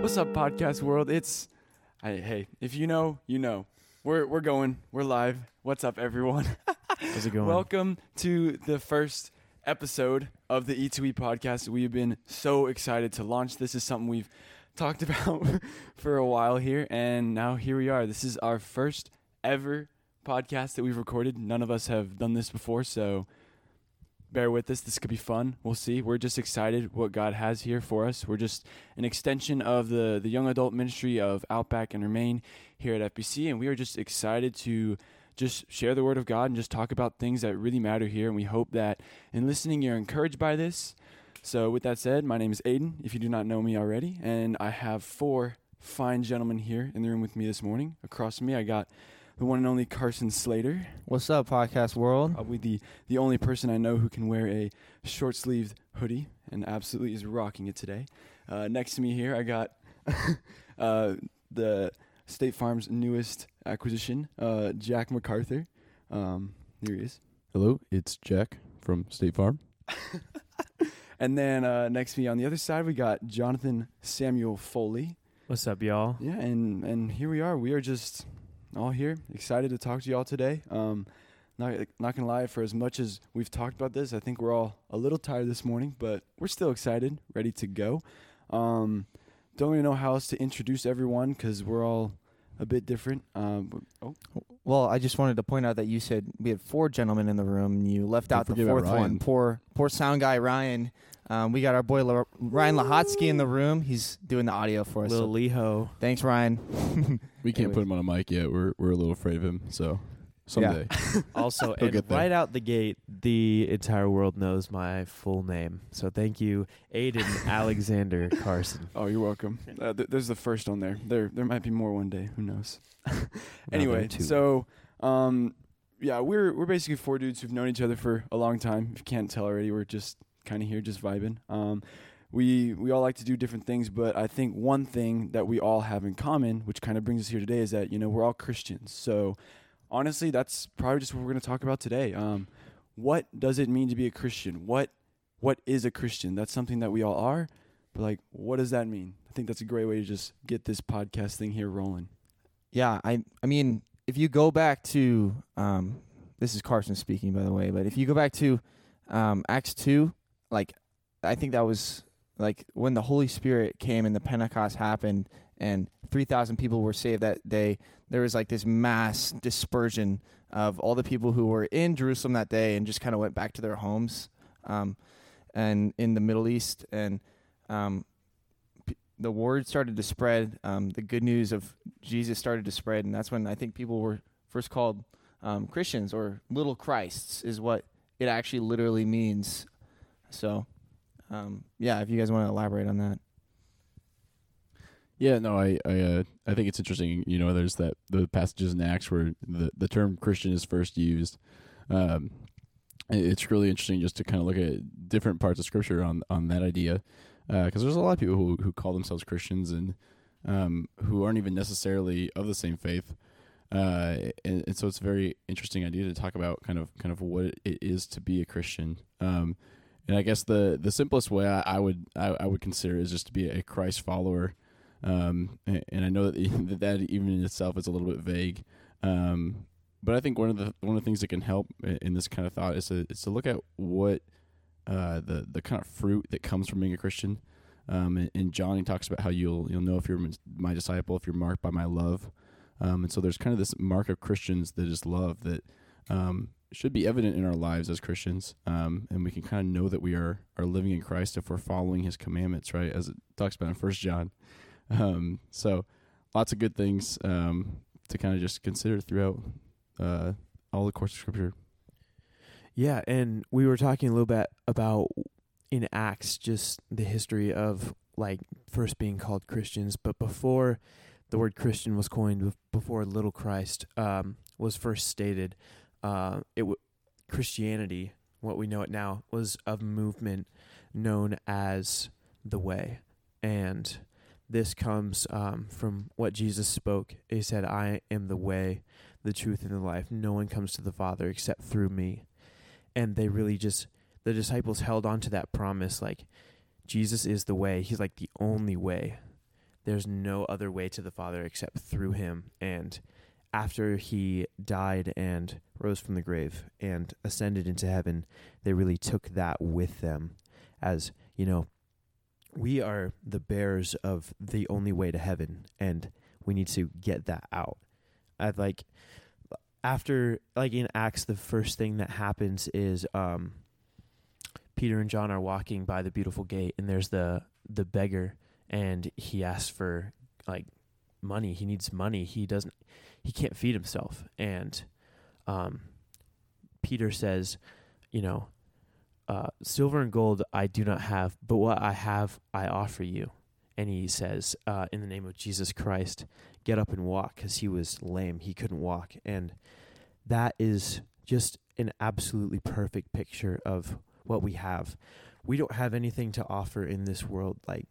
What's up, podcast world? It's I, hey, if you know, you know. We're we're going. We're live. What's up, everyone? How's it going? Welcome to the first episode of the E2E podcast. We've been so excited to launch. This is something we've talked about for a while here, and now here we are. This is our first ever podcast that we've recorded. None of us have done this before, so bear with us. This could be fun. We'll see. We're just excited what God has here for us. We're just an extension of the the young adult ministry of Outback and Remain here at FBC, and we are just excited to just share the word of God and just talk about things that really matter here. And we hope that in listening, you're encouraged by this. So, with that said, my name is Aiden, if you do not know me already, and I have four fine gentlemen here in the room with me this morning. Across from me, I got the one and only Carson Slater. What's up, podcast world? Probably the, the only person I know who can wear a short sleeved hoodie and absolutely is rocking it today. Uh, next to me here, I got uh, the State Farm's newest acquisition, uh, Jack MacArthur. Um, here he is. Hello, it's Jack from State Farm. And then uh, next to me on the other side, we got Jonathan Samuel Foley. What's up, y'all? Yeah, and and here we are. We are just all here, excited to talk to y'all today. Um, not not gonna lie, for as much as we've talked about this, I think we're all a little tired this morning, but we're still excited, ready to go. Um, don't really know how else to introduce everyone because we're all a bit different. Um, oh, Well, I just wanted to point out that you said we had four gentlemen in the room, and you left Don't out the forget about fourth one. Poor, poor sound guy Ryan. Um, we got our boy La- Ryan Lahotsky in the room. He's doing the audio for us. Lil So Leho. thanks, Ryan. We can't Anyways. put him on a mic yet. We're we're a little afraid of him. So someday. Also, He'll and get there. right out the gate, the entire world knows my full name. So thank you, Aiden Alexander Carson. oh, you're welcome. Uh, th- there's the first on there. There there might be more one day. Who knows? anyway, so um, yeah, we're we're basically four dudes who've known each other for a long time. If you can't tell already, we're just kind of here, just vibing. Um, we we all like to do different things, but I think one thing that we all have in common, which kind of brings us here today, is that you know we're all Christians. So honestly, that's probably just what we're going to talk about today. Um, what does it mean to be a Christian? What what is a Christian? That's something that we all are, but like, what does that mean? I think that's a great way to just get this podcast thing here rolling. Yeah, I I mean, if you go back to um, this is Carson speaking, by the way, but if you go back to um, Acts two, like I think that was like when the Holy Spirit came and the Pentecost happened, and three thousand people were saved that day. There was like this mass dispersion of all the people who were in Jerusalem that day and just kind of went back to their homes, um, and in the Middle East and. Um, p- the word started to spread. Um, the good news of Jesus started to spread, and that's when I think people were first called um, Christians or little Christs, is what it actually literally means. So, um, yeah, if you guys want to elaborate on that. Yeah, no, I I uh, I think it's interesting. You know, there's that the passages in Acts where the the term Christian is first used. Um, it's really interesting just to kind of look at different parts of Scripture on on that idea, because there's a lot of people who who call themselves Christians and um, who aren't even necessarily of the same faith. Uh, and, and so it's a very interesting idea to talk about kind of kind of what it is to be a Christian. Um, and I guess the the simplest way I, I would I, I would consider is just to be a Christ follower. Um, and I know that that, even in itself is a little bit vague. Um, but I think one of the one of the things that can help in this kind of thought is to is to look at what uh, the the kind of fruit that comes from being a Christian. Um, and, and talks about how you'll you'll know if you're my disciple if you're marked by my love. Um, and so there's kind of this mark of Christians that is love that um, should be evident in our lives as Christians, um, and we can kind of know that we are are living in Christ if we're following His commandments, right? As it talks about in First John. Um, so lots of good things um, to kind of just consider throughout uh, all the course of Scripture. Yeah, and we were talking a little bit about in Acts just the history of like first being called Christians, but before the word Christian was coined, before little Christ um, was first stated, uh, it w- Christianity, what we know it now, was a movement known as the Way, and this comes um, from what Jesus spoke. He said, "I am the way, the truth, and the life. No one comes to the Father except through me." And they really just the disciples held on to that promise, like Jesus is the way. He's like the only way. there's no other way to the Father except through him. And after he died and rose from the grave and ascended into heaven, they really took that with them as, you know, we are the bearers of the only way to heaven and we need to get that out. I'd like after like in Acts the first thing that happens is um Peter and John are walking by the beautiful gate and there's the the beggar and he asks for like money. He needs money. He doesn't he can't feed himself. And um Peter says, you know, uh, silver and gold I do not have, but what I have I offer you. And he says, uh, in the name of Jesus Christ, get up and walk because he was lame. He couldn't walk. And that is just an absolutely perfect picture of what we have. We don't have anything to offer in this world like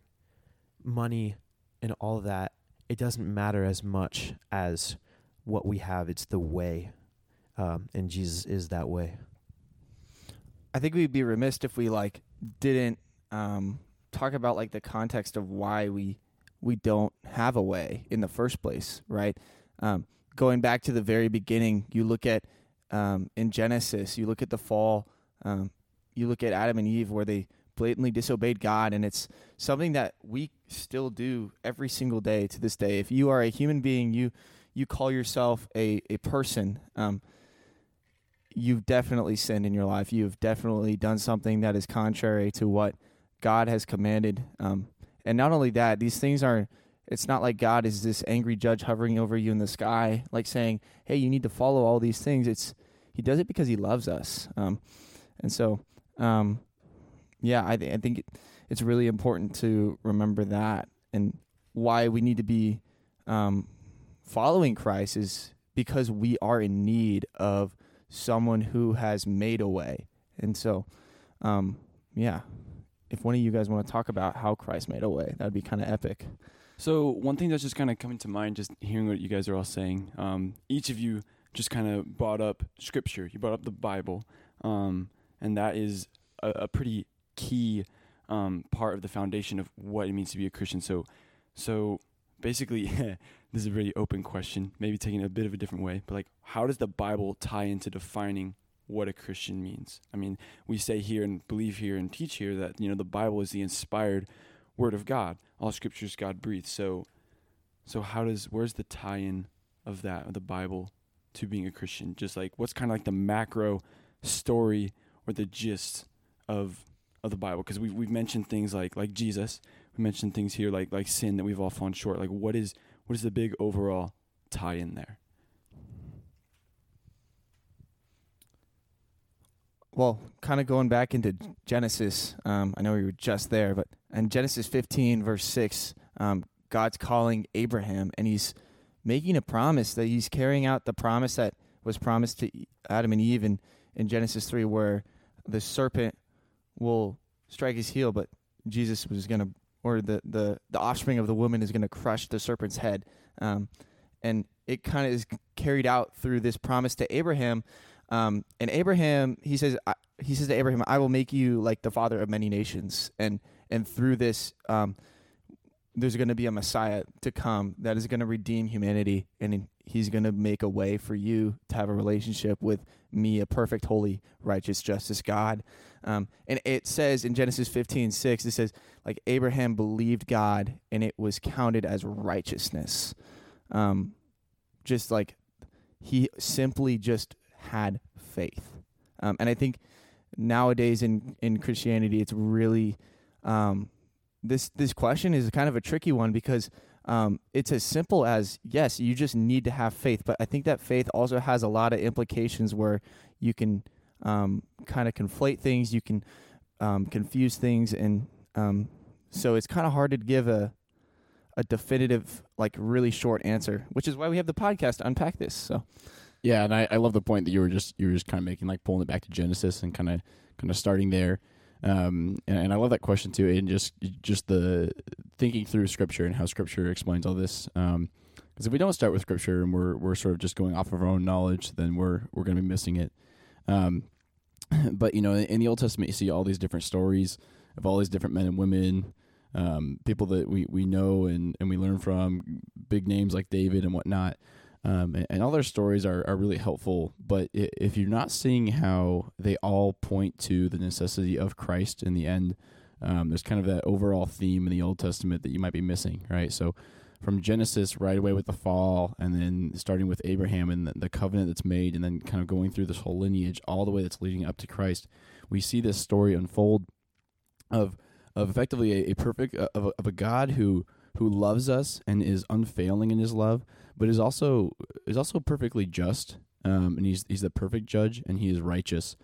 money and all that. It doesn't matter as much as what we have. It's the way. Um, and Jesus is that way. I think we'd be remiss if we like didn't um, talk about like the context of why we we don't have a way in the first place, right? Um, going back to the very beginning, you look at um, in Genesis, you look at the fall, um, you look at Adam and Eve, where they blatantly disobeyed God, and it's something that we still do every single day to this day. If you are a human being, you you call yourself a a person. You've definitely sinned in your life. You've definitely done something that is contrary to what God has commanded. Um, and not only that, these things are. It's not like God is this angry judge hovering over you in the sky, like saying, "Hey, you need to follow all these things." It's He does it because He loves us. Um, and so, um, yeah, I, th- I think it, it's really important to remember that and why we need to be um, following Christ is because we are in need of someone who has made a way. And so, um, yeah, if one of you guys want to talk about how Christ made a way, that'd be kind of epic. So one thing that's just kind of coming to mind, just hearing what you guys are all saying, um, each of you just kind of brought up scripture. You brought up the Bible, um, and that is a, a pretty key um, part of the foundation of what it means to be a Christian. So, so basically, this is a really open question, maybe taking it a bit of a different way, but like, how does the Bible tie into defining what a Christian means? I mean, we say here and believe here and teach here that you know the Bible is the inspired word of God. All scriptures God breathed. So, so how does where's the tie-in of that of the Bible to being a Christian? Just like what's kind of like the macro story or the gist of of the Bible? Because we we've mentioned things like like Jesus. Mentioned things here like like sin that we've all fallen short. Like what is what is the big overall tie in there? Well, kind of going back into Genesis, um, I know we were just there, but in Genesis 15, verse 6, um, God's calling Abraham and he's making a promise that he's carrying out the promise that was promised to Adam and Eve in, in Genesis 3, where the serpent will strike his heel, but Jesus was going to, or the, the, the offspring of the woman is going to crush the serpent's head. Um, and it kind of is carried out through this promise to Abraham. Um, and Abraham, he says, I, he says to Abraham, "I will make you like the father of many nations," and and through this, um, there's going to be a Messiah to come that is going to redeem humanity, and he's going to make a way for you to have a relationship with me, a perfect, holy, righteous, justice God. Um, and it says in Genesis 15, 6, it says, like Abraham believed God, and it was counted as righteousness. Um, just like he simply just had faith. Um, and I think nowadays in, in Christianity, it's really um, this this question is kind of a tricky one because um, it's as simple as yes, you just need to have faith, but I think that faith also has a lot of implications where you can um, kind of conflate things, you can um, confuse things, and um, so it's kind of hard to give a a definitive, like really short answer, which is why we have the podcast to unpack this. So. Yeah, and I, I love the point that you were just you were just kind of making, like pulling it back to Genesis and kind of kind of starting there. Um, and, and I love that question too, and just just the thinking through Scripture and how Scripture explains all this. Um, because if we don't start with Scripture and we're we're sort of just going off of our own knowledge, then we're we're going to be missing it. Um, but you know, in the Old Testament, you see all these different stories of all these different men and women um, people that we, we know and, and we learn from, big names like David and whatnot. Um, and, and all their stories are, are really helpful. But if you're not seeing how they all point to the necessity of Christ in the end, um, there's kind of that overall theme in the Old Testament that you might be missing, right? So from Genesis right away with the fall, and then starting with Abraham and the, the covenant that's made, and then kind of going through this whole lineage all the way that's leading up to Christ, we see this story unfold of of effectively a, a perfect uh, of a, of a God who who loves us and is unfailing in His love, but is also is also perfectly just, um, and he's he's the perfect judge, and He is righteous.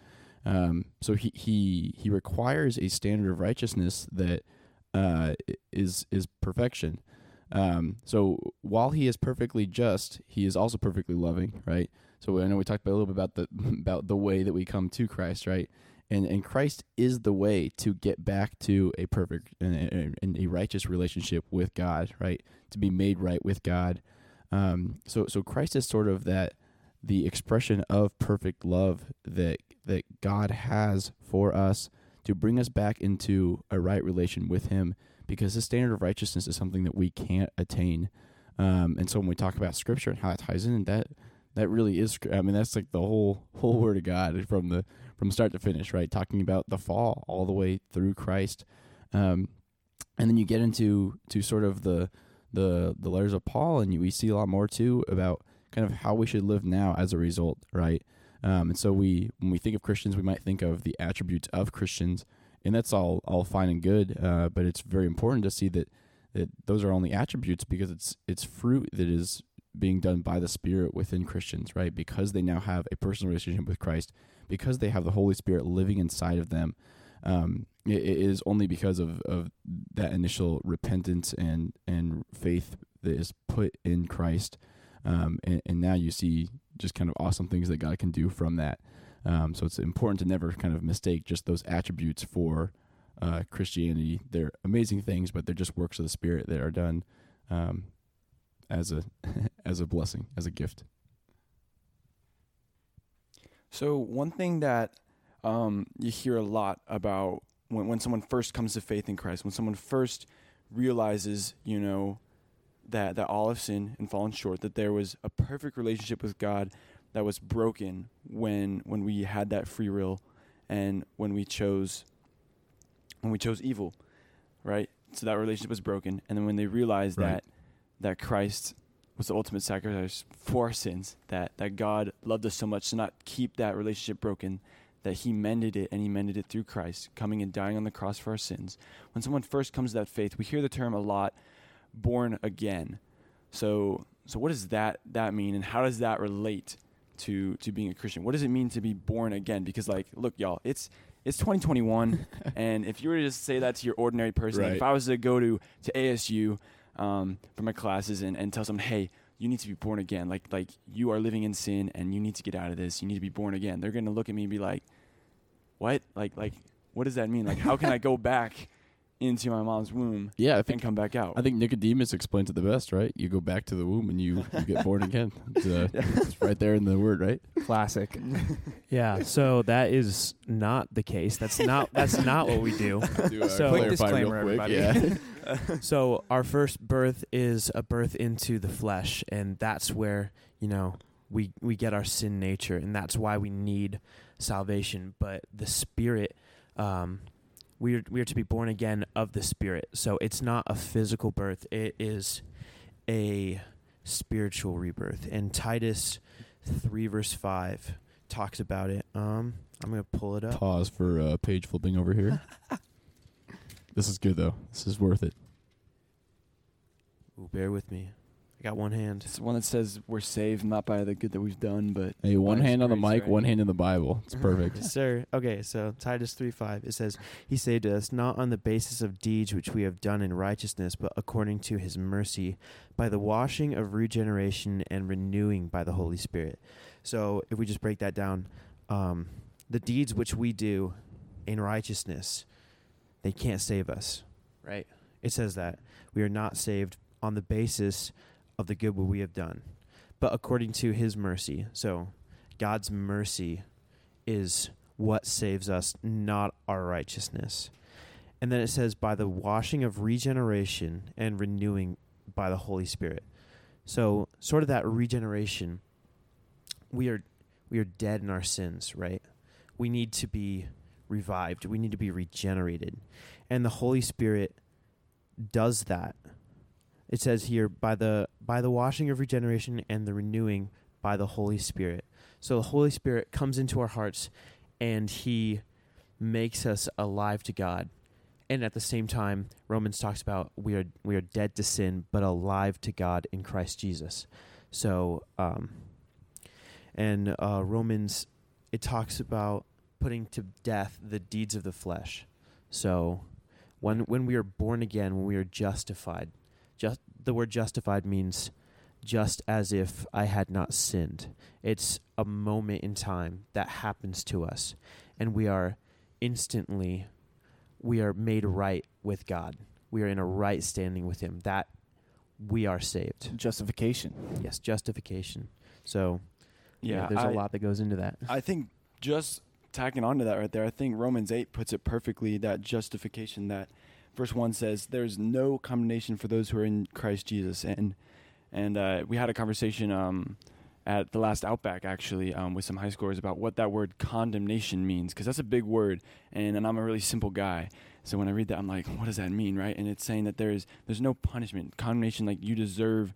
Um, so he, he he requires a standard of righteousness that uh, is is perfection. Um, so while he is perfectly just, he is also perfectly loving, right? So I know we talked a little bit about the about the way that we come to Christ, right? And and Christ is the way to get back to a perfect and, and a righteous relationship with God, right? To be made right with God. Um, so so Christ is sort of that the expression of perfect love that that God has for us to bring us back into a right relation with Him, because the standard of righteousness is something that we can't attain. Um, and so when we talk about Scripture and how it ties in, that that really is. I mean, that's like the whole whole Word of God from the from start to finish, right? Talking about the fall all the way through Christ, um, and then you get into to sort of the the the letters of Paul, and you, we see a lot more too about kind of how we should live now as a result, right? Um, and so we, when we think of Christians, we might think of the attributes of Christians, and that's all all fine and good. Uh, but it's very important to see that that those are only attributes because it's it's fruit that is being done by the Spirit within Christians, right? Because they now have a personal relationship with Christ, because they have the Holy Spirit living inside of them. Um, it, it is only because of, of that initial repentance and and faith that is put in Christ um, and, and now you see just kind of awesome things that God can do from that. Um, so it's important to never kind of mistake just those attributes for uh, Christianity. They're amazing things, but they're just works of the Spirit that are done um, as a as a blessing, as a gift. So one thing that um, you hear a lot about when when someone first comes to faith in Christ, when someone first realizes, you know, that that all have sinned and fallen short, that there was a perfect relationship with God that was broken when when we had that free will and when we chose when we chose evil, right? So that relationship was broken, and then when they realized Right. that that Christ was the ultimate sacrifice for our sins, that that God loved us so much to not keep that relationship broken, that He mended it, and He mended it through Christ coming and dying on the cross for our sins. When someone first comes to that faith, we hear the term a lot, born again. So so what does that that mean, and how does that relate to to being a Christian? What does it mean to be born again? Because like, look, y'all, it's it's 2021, and if you were to just say that to your ordinary person, Right. if I was to go to to ASU um, for my classes and, and tell someone, hey, you need to be born again, like like you are living in sin and you need to get out of this, you need to be born again. They're gonna look at me and be like, what? Like like what does that mean? Like how can I go back into my mom's womb Yeah, I and think come back out? I think Nicodemus explains it the best, right? You go back to the womb and you, you get born again. It's, uh, it's right there in the word, right? Classic. Yeah, so that is not the case. That's not that's not what we do. Do, uh, So- Quick clarify disclaimer, quick. everybody. Yeah. So our first birth is a birth into the flesh, and that's where you know we we get our sin nature, and that's why we need salvation. But the spirit, um, we are, we are to be born again of the spirit. So it's not a physical birth; it is a spiritual rebirth. And Titus three verse five talks about it. Um, I'm gonna pull it up. Pause for uh, page flipping over here. this is good though. This is worth it. Ooh, bear with me. I got one hand. It's one that says we're saved not by the good that we've done, but Hey, one hand on the mic, right? one hand in the Bible. It's perfect. Yes, sir. Okay, so Titus 3 5, it says, He saved us not on the basis of deeds which we have done in righteousness, but according to his mercy, by the washing of regeneration and renewing by the Holy Spirit. So if we just break that down, um, the deeds which we do in righteousness, they can't save us, right? It says that. We are not saved on the basis of the good we have done, but according to his mercy. So God's mercy is what saves us, not our righteousness. And then it says, by the washing of regeneration and renewing by the Holy Spirit. So, sort of that regeneration, we are we are dead in our sins, right? We need to be revived. We need to be regenerated. And the Holy Spirit does that. It says here by the by the washing of regeneration and the renewing by the Holy Spirit. So the Holy Spirit comes into our hearts and he makes us alive to God. And at the same time, Romans talks about we are we are dead to sin but alive to God in Christ Jesus. So um and uh, Romans it talks about putting to death the deeds of the flesh. So when when we are born again, when we are justified, just the word justified means just as if I had not sinned. It's a moment in time that happens to us and we are instantly we are made right with God. We are in a right standing with him. That we are saved. Justification. Yes, justification. So Yeah, there's I- a lot that goes into that. I think just tacking onto that right there, I think Romans 8 puts it perfectly that justification that verse 1 says there's no condemnation for those who are in Christ Jesus. And and uh, we had a conversation um, at the last Outback actually um, with some high schoolers about what that word condemnation means because that's a big word and, and I'm a really simple guy. So when I read that I'm like what does that mean? Right? And it's saying that there's there's no punishment. Condemnation like you deserve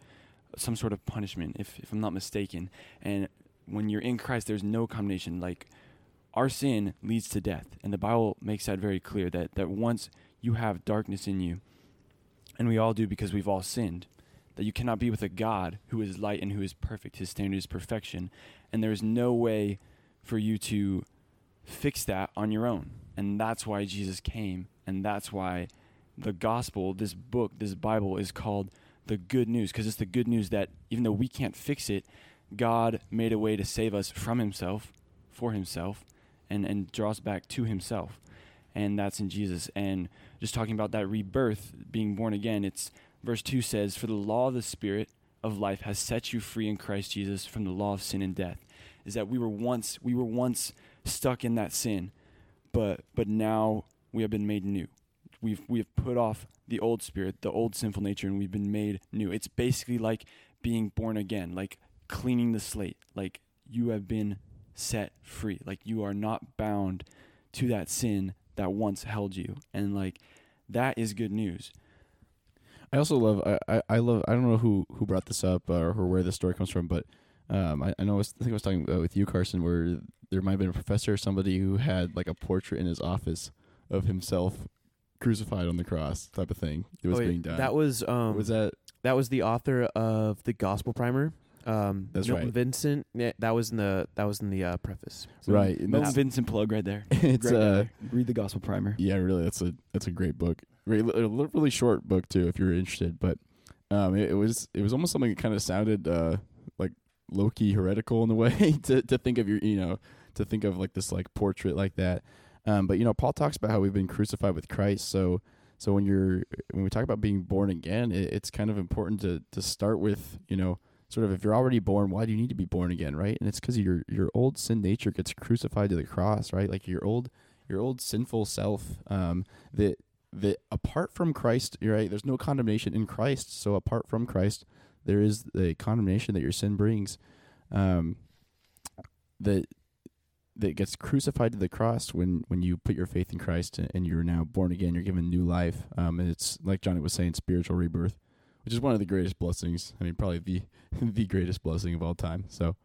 some sort of punishment if, if I'm not mistaken. And when you're in Christ there's no condemnation. Like our sin leads to death. And the bible makes that very clear that, that once you have darkness in you. And we all do because we've all sinned. That you cannot be with a god who is light and who is perfect. His standard is perfection. And there is no way for you to fix that on your own. And that's why jesus came. And that's why the gospel this book this bible is called the good news. Because it's the good news that even though we can't fix it god made a way to save us from himself for himself and, and draw us back to himself. And that's in Jesus. And just talking about that rebirth, being born again, it's verse 2 says, For the law of the Spirit of life has set you free in Christ Jesus from the law of sin and death. Is that we were once we were once stuck in that sin, but but now we have been made new. We've we have put off the old spirit, the old sinful nature, and we've been made new. It's basically like being born again, like cleaning the slate. Like you have been set free. Like you are not bound to that sin that once held you. And like that is good news. I also love. I, I, I love. I don't know who who brought this up uh, or where the story comes from, but um, I, I know. I, was, I think I was talking uh, with you, Carson, where there might have been a professor or somebody who had like a portrait in his office of himself crucified on the cross, type of thing. It was Oh, being done. That was um was that that was the author of the Gospel Primer. Um, That's Milton right. Vincent. Yeah, that was in the that was in the uh, preface. So right? and Milton that's- Vincent plug right there. it's Great guy uh, there. read the gospel primer. Yeah, really, that's a that's a great book. Really, a li- really short book too, if you're interested. But um, it, it was it was almost something that kind of sounded uh like low key heretical in a way to to think of your you know to think of like this like portrait like that. Um, but you know, Paul talks about how we've been crucified with Christ. So so when you're when we talk about being born again, it, it's kind of important to to start with you know sort of if you're already born, why do you need to be born again, right? And it's because your your old sin nature gets crucified to the cross, right? Like your old your old sinful self um, that that apart from Christ, right. There's no condemnation in Christ. So apart from Christ, there is the condemnation that your sin brings. Um, that that gets crucified to the cross when when you put your faith in Christ and, you're now born again. You're given new life. Um, and it's like Johnny was saying, spiritual rebirth, which is one of the greatest blessings. I mean, probably the the greatest blessing of all time. So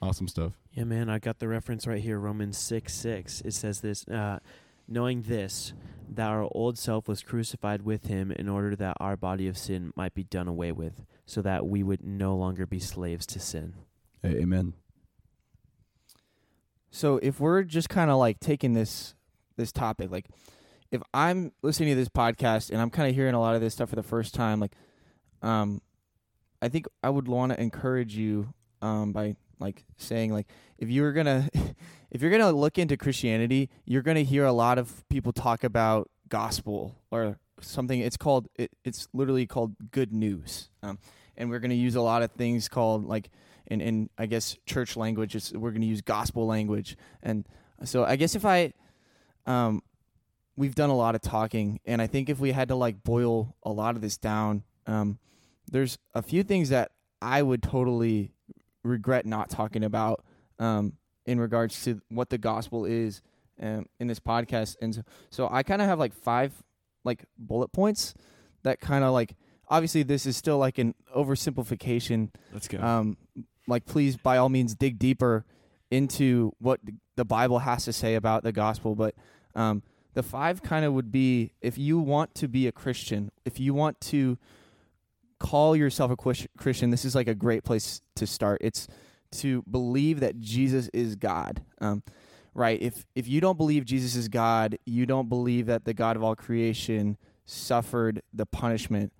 awesome stuff. Yeah, man, I got the reference right here. Romans six six. It says this: uh, knowing this, that our old self was crucified with him, in order that our body of sin might be done away with, so that we would no longer be slaves to sin. Amen. So if we're just kind of like taking this this topic, like if I'm listening to this podcast and I'm kind of hearing a lot of this stuff for the first time, like um, I think I would want to encourage you um by like saying like if you're gonna if you're gonna look into Christianity, you're gonna hear a lot of people talk about gospel or something. It's called it, it's literally called good news, um, and we're gonna use a lot of things called like in in I guess church language. It's, we're gonna use gospel language, and so I guess if I um we've done a lot of talking, and I think if we had to like boil a lot of this down, um, there's a few things that I would totally regret not talking about um, in regards to what the gospel is um, in this podcast. And so, so I kind of have like five like bullet points that kind of like obviously this is still like an oversimplification. Let's go. Um, like please by all means dig deeper into what the Bible has to say about the gospel, but um, the five kind of would be if you want to be a Christian, if you want to call yourself a Christian, this is like a great place to start. It's to believe that Jesus is God. Um, right? If if you don't believe Jesus is God, you don't believe that the God of all creation suffered the punishment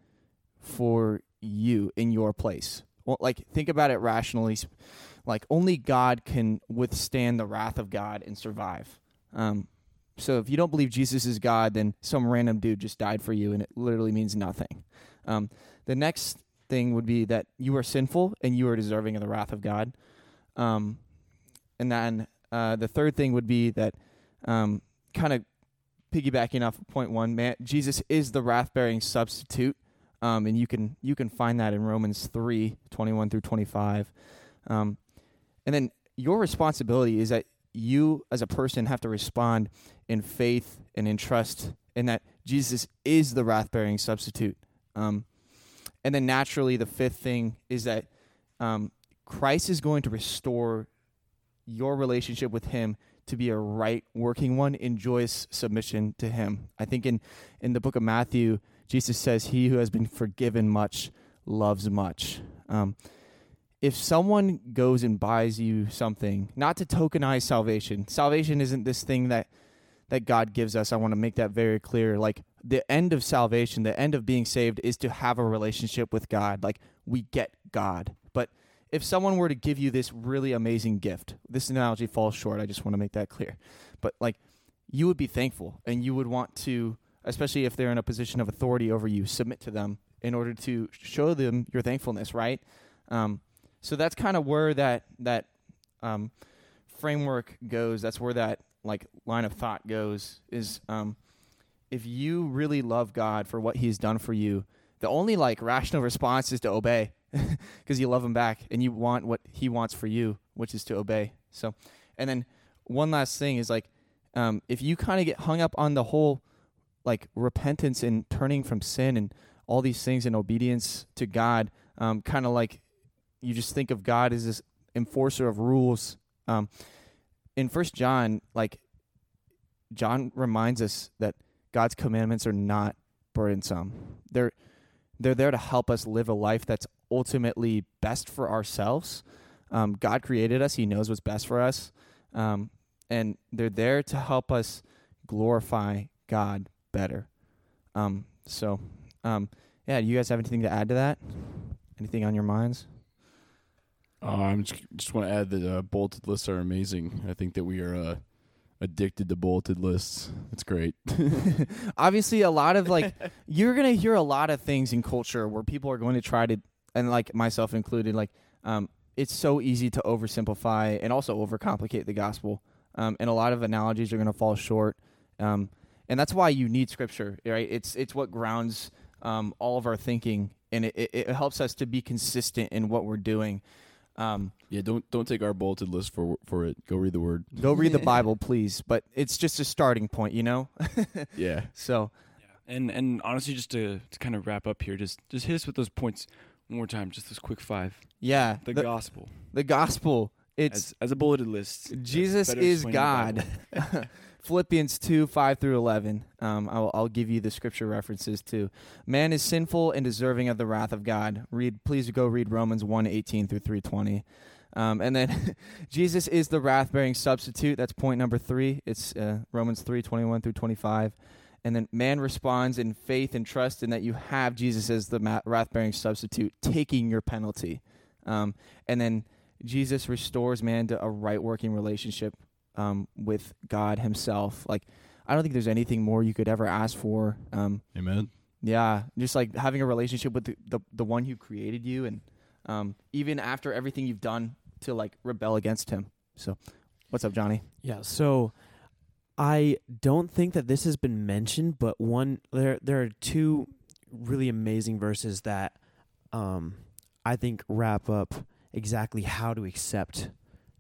for you in your place. Well, like think about it rationally. Like only God can withstand the wrath of God and survive. Um, so if you don't believe Jesus is God, then some random dude just died for you, and it literally means nothing. Um, the next thing would be that you are sinful and you are deserving of the wrath of God. Um, and then uh, the third thing would be that, um, kind of piggybacking off of point one, man, Jesus is the wrath bearing substitute. Um, and you can you can find that in Romans 3, 21 through 25. Um, and then your responsibility is that you as a person have to respond in faith and in trust in that Jesus is the wrath bearing substitute. Um, and then naturally, the fifth thing is that um, Christ is going to restore your relationship with Him to be a right working one in joyous submission to Him. I think in, in the book of Matthew, Jesus says, He who has been forgiven much loves much. Um, if someone goes and buys you something, not to tokenize salvation, salvation isn't this thing that that God gives us. I want to make that very clear. Like the end of salvation, the end of being saved is to have a relationship with God. Like we get God. But if someone were to give you this really amazing gift, this analogy falls short. I just want to make that clear. But like you would be thankful and you would want to, especially if they're in a position of authority over you, submit to them in order to show them your thankfulness, right? Um, so that's kind of where that that um, framework goes. That's where that like line of thought goes. Is um, if you really love God for what He's done for you, the only like rational response is to obey, because you love Him back and you want what He wants for you, which is to obey. So, and then one last thing is like, um, if you kind of get hung up on the whole like repentance and turning from sin and all these things and obedience to God, um, kind of like you just think of God as this enforcer of rules. Um, in First John, like John reminds us that God's commandments are not burdensome. They're they're there to help us live a life that's ultimately best for ourselves. Um, God created us; He knows what's best for us, um, and they're there to help us glorify God better. Um, so, um, yeah, do you guys have anything to add to that? Anything on your minds? Uh, I'm just, just want to add that uh, bulleted lists are amazing. I think that we are uh, addicted to bulleted lists. It's great. Obviously, a lot of like you're gonna hear a lot of things in culture where people are going to try to, and like myself included, like um, it's so easy to oversimplify and also overcomplicate the gospel. Um, and a lot of analogies are going to fall short. Um, and that's why you need scripture, right? It's it's what grounds um, all of our thinking, and it, it, it helps us to be consistent in what we're doing. Um, yeah, don't don't take our bulleted list for for it. Go read the word. go read the Bible, please. But it's just a starting point, you know. Yeah. so Yeah. And and honestly, just to, to kind of wrap up here, just just hit us with those points one more time. Just those quick five. yeah, The, the, gospel the gospel. It's as, as a bulleted list. Jesus is explained in the God. Philippians 2 5 through 11. Um, I'll, I'll give you the scripture references too. Man is sinful and deserving of the wrath of God. Read, please go read Romans 1 18 through 320. Um, and then Jesus is the wrath bearing substitute. That's point number three. It's uh, Romans 3 21 through 25. And then man responds in faith and trust in that you have Jesus as the wrath bearing substitute, taking your penalty. Um, and then Jesus restores man to a right working relationship um, with God Himself. Like, I don't think there's anything more you could ever ask for. Um, Amen. yeah, just like having a relationship with the the, the one who created you, and um, even after everything you've done to like rebel against Him. So, what's up, Johnny? Yeah. So I don't think that this has been mentioned, but one there there are two really amazing verses that um, I think wrap up exactly how to accept,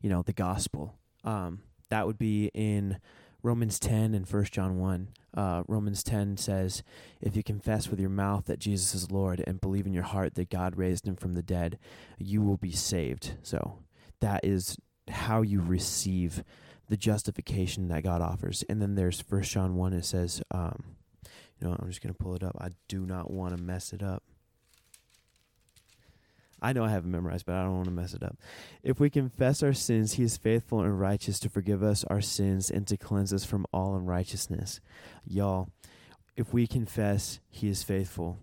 you know, the gospel. Um, that would be in Romans 10 and 1 John 1. Uh, Romans 10 says, If you confess with your mouth that Jesus is Lord and believe in your heart that God raised him from the dead, you will be saved. So that is how you receive the justification that God offers. And then there's First John 1, it says, um, you know, I'm just going to pull it up. I do not want to mess it up. I know I have it memorized, but I don't want to mess it up. If we confess our sins, he is faithful and righteous to forgive us our sins and to cleanse us from all unrighteousness. Y'all, if we confess, he is faithful.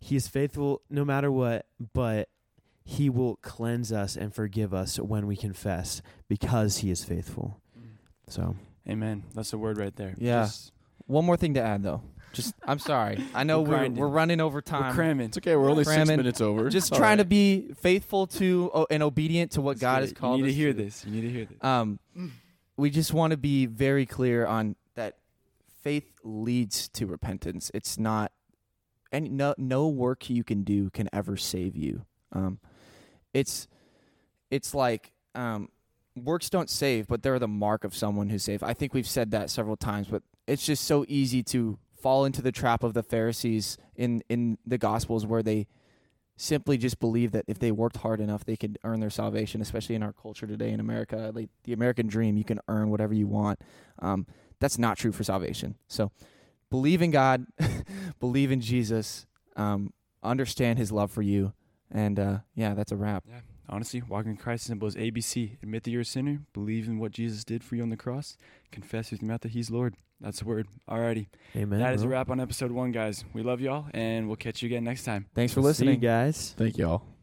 He is faithful no matter what, but he will cleanse us and forgive us when we confess because he is faithful. Mm. So, Amen. That's a word right there. Yeah. Just- One more thing to add, though. Just, I'm sorry. I know We're we're, we're running over time. we're time. cramming. It's okay. We're only six Cramming. minutes over. Just All trying to be faithful to oh, and obedient to what Let's God get has it. called You need to hear to. this. You need to hear this. Um, we just want to be very clear on that. Faith leads to repentance. It's not, and no no work you can do can ever save you. Um, it's it's like um, works don't save, but they're the mark of someone who's saved. I think we've said that several times, but it's just so easy to fall into the trap of the Pharisees in in the Gospels where they simply just believe that if they worked hard enough they could earn their salvation especially in our culture today in america like the american dream you can earn whatever you want um, that's not true for salvation so believe in god believe in jesus um, understand his love for you and uh, yeah that's a wrap Yeah. Honestly, walking in Christ is ABC. Admit that you're a sinner, believe in what Jesus did for you on the cross, confess with your mouth that He's Lord. That's the word. Alrighty. amen. that is a wrap on episode one, guys. We love y'all, and we'll catch you again next time. thanks for See you listening guys. Thank y'all.